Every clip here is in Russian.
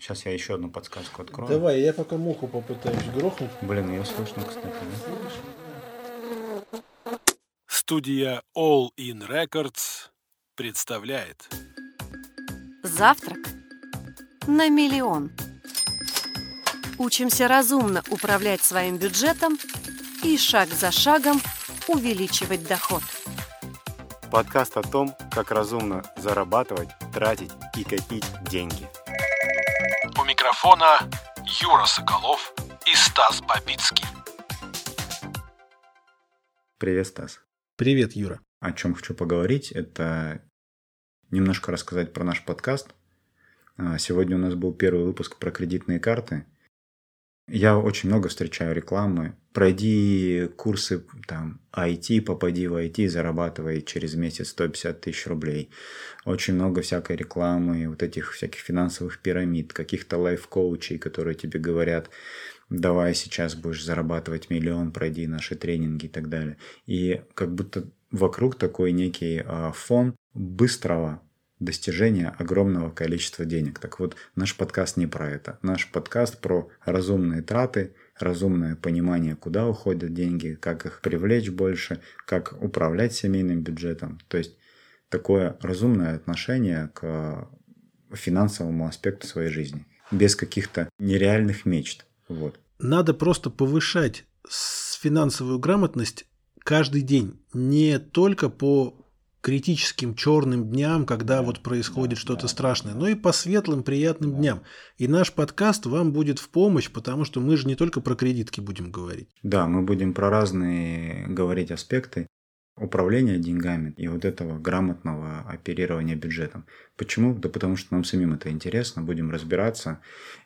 Сейчас я еще одну подсказку открою. Давай, я пока муху попытаюсь грохнуть. Блин, ее слышно, кстати. Да? Студия All In Records представляет Завтрак на миллион. Учимся разумно управлять своим бюджетом и шаг за шагом увеличивать доход. Подкаст о том, как разумно зарабатывать, тратить и копить деньги. Микрофона Юра Соколов и Стас Бабицкий. Привет, Стас. Привет, Юра. О чем хочу поговорить, это немножко рассказать про наш подкаст. А, Сегодня у нас был первый выпуск про кредитные карты. Я очень много встречаю рекламы. Пройди курсы там IT, попади в IT, зарабатывай через месяц 150 тысяч рублей. Очень много всякой рекламы, вот этих всяких финансовых пирамид, каких-то лайф-коучей, которые тебе говорят, давай сейчас будешь зарабатывать миллион, пройди наши тренинги и так далее. И как будто вокруг такой некий а, фон быстрого достижения огромного количества денег. Так вот, наш подкаст не про это. Наш подкаст про разумные траты, разумное понимание, куда уходят деньги, как их привлечь больше, как управлять семейным бюджетом. То есть такое разумное отношение к финансовому аспекту своей жизни. Без каких-то нереальных мечт. Вот. Надо просто повышать финансовую грамотность каждый день. Не только по критическим черным дням, когда вот происходит что-то страшное, но и по светлым приятным дням. И наш подкаст вам будет в помощь, потому что мы же не только про кредитки будем говорить. Да, мы будем про разные говорить аспекты управления деньгами и вот этого грамотного оперирования бюджетом. Почему? Да потому что нам самим это интересно, будем разбираться.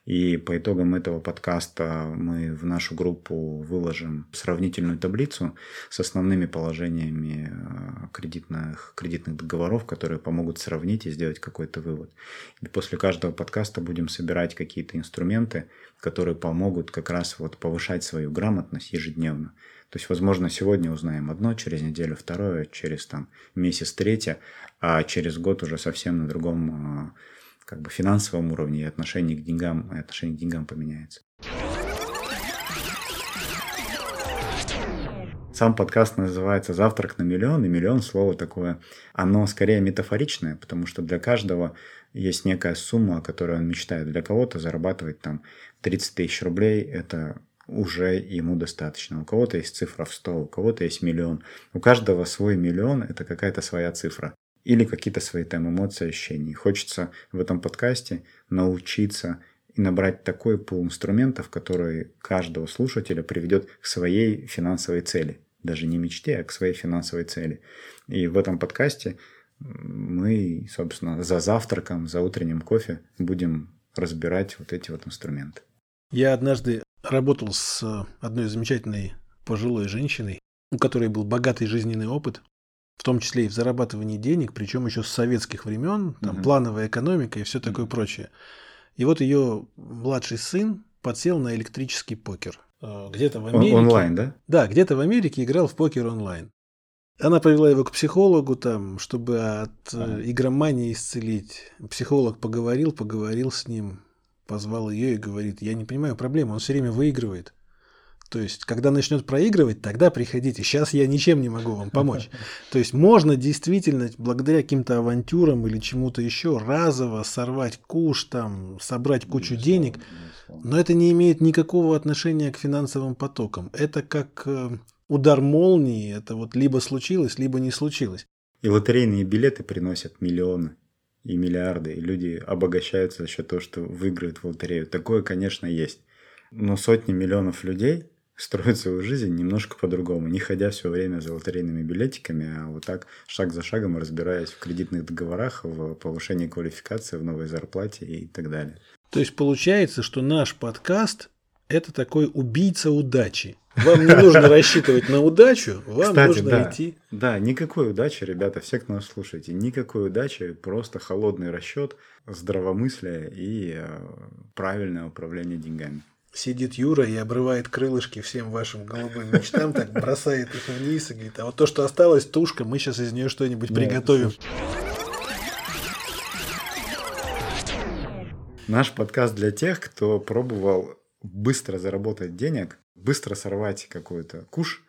И по итогам этого подкаста мы в нашу группу выложим сравнительную таблицу с основными положениями э, кредитных, кредитных договоров, которые помогут сравнить и сделать какой-то вывод. И после каждого подкаста будем собирать какие-то инструменты, которые помогут как раз вот повышать свою грамотность ежедневно. То есть, возможно, сегодня узнаем одно, через неделю второе, через там месяц третье, а через год уже совсем на другом а, как бы финансовом уровне и отношение к деньгам, отношение к деньгам поменяется. Сам подкаст называется «Завтрак на миллион», и миллион слово такое, оно скорее метафоричное, потому что для каждого есть некая сумма, о которой он мечтает. Для кого-то зарабатывать там 30 тысяч рублей – это уже ему достаточно. У кого-то есть цифра в 100, у кого-то есть миллион. У каждого свой миллион – это какая-то своя цифра. Или какие-то свои там эмоции, ощущения. Хочется в этом подкасте научиться и набрать такой пул инструментов, который каждого слушателя приведет к своей финансовой цели. Даже не мечте, а к своей финансовой цели. И в этом подкасте мы, собственно, за завтраком, за утренним кофе будем разбирать вот эти вот инструменты. Я однажды работал с э, одной замечательной пожилой женщиной, у которой был богатый жизненный опыт, в том числе и в зарабатывании денег, причем еще с советских времен, там Мгм. плановая экономика и все такое прочее. И вот ее младший сын подсел на электрический покер. Э, Где-то в Америке. онлайн, да? Да, где-то в Америке играл в покер онлайн. Она повела его к психологу, там, чтобы от э, игромании исцелить. Психолог поговорил, поговорил с ним, позвал ее и говорит, я не понимаю проблемы, он все время выигрывает. То есть, когда начнет проигрывать, тогда приходите. Сейчас я ничем не могу вам помочь. То есть, можно действительно, благодаря каким-то авантюрам или чему-то еще, разово сорвать куш, там, собрать кучу денег. Но это не имеет никакого отношения к финансовым потокам. Это как э, удар молнии. Это вот либо случилось, либо не случилось. И лотерейные билеты приносят миллионы и миллиарды, и люди обогащаются за счет того, что выиграют в лотерею. Такое, конечно, есть. Но сотни миллионов людей строят свою жизнь немножко по-другому, не ходя все время за лотерейными билетиками, а вот так шаг за шагом разбираясь в кредитных договорах, в повышении квалификации, в новой зарплате и так далее. То есть получается, что наш подкаст – это такой убийца удачи. Вам не нужно рассчитывать на удачу, вам Кстати, нужно да. идти. Да, никакой удачи, ребята, все, кто нас слушаете, никакой удачи, просто холодный расчет, здравомыслие и э, правильное управление деньгами. Сидит Юра и обрывает крылышки всем вашим голубым мечтам, так бросает их вниз и говорит, а вот то, что осталось, тушка, мы сейчас из нее что-нибудь Да, приготовим. Наш подкаст для тех, кто пробовал быстро заработать денег, быстро сорвать какой-то куш,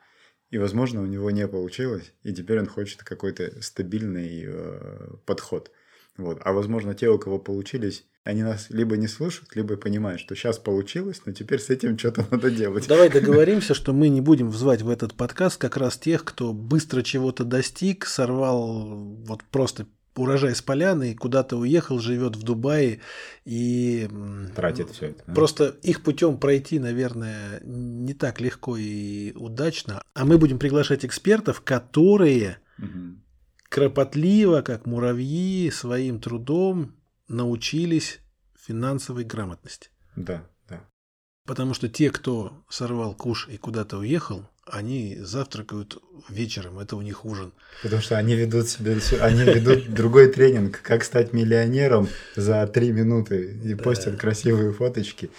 и, возможно, у него не получилось, и теперь он хочет какой-то стабильный э, подход. Вот. А возможно, те, у кого получились, они нас либо не слушают, либо понимают, что сейчас получилось, но теперь с этим что-то надо делать. Давай договоримся, что мы не будем звать в этот подкаст как раз тех, кто быстро чего-то достиг, сорвал вот просто урожай с поляны куда-то уехал, живет в Дубае и тратит все это. Да? Просто их путем пройти, наверное, не так легко и удачно. А мы будем приглашать экспертов, которые угу. кропотливо, как муравьи, своим трудом научились финансовой грамотности. Да, да. Потому что те, кто сорвал куш и куда-то уехал, они завтракают вечером, это у них ужин. Потому что они ведут себе, они ведут другой тренинг, как стать миллионером за три минуты и постят красивые фоточки.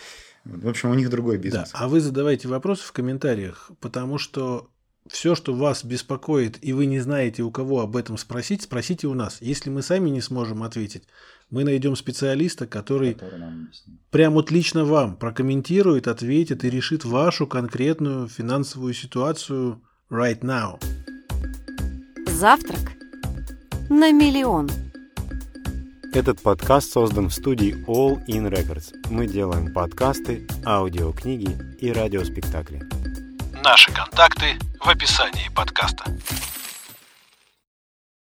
В общем, у них другой бизнес. Да, а вы задавайте вопросы в комментариях, потому что все, что вас беспокоит, и вы не знаете, у кого об этом спросить, спросите у нас. Если мы сами не сможем ответить, мы найдем специалиста, который, который прям вот лично вам прокомментирует, ответит и решит вашу конкретную финансовую ситуацию right now. Завтрак на миллион. Этот подкаст создан в студии All In Records. Мы делаем подкасты, аудиокниги и радиоспектакли. Наши контакты в описании подкаста.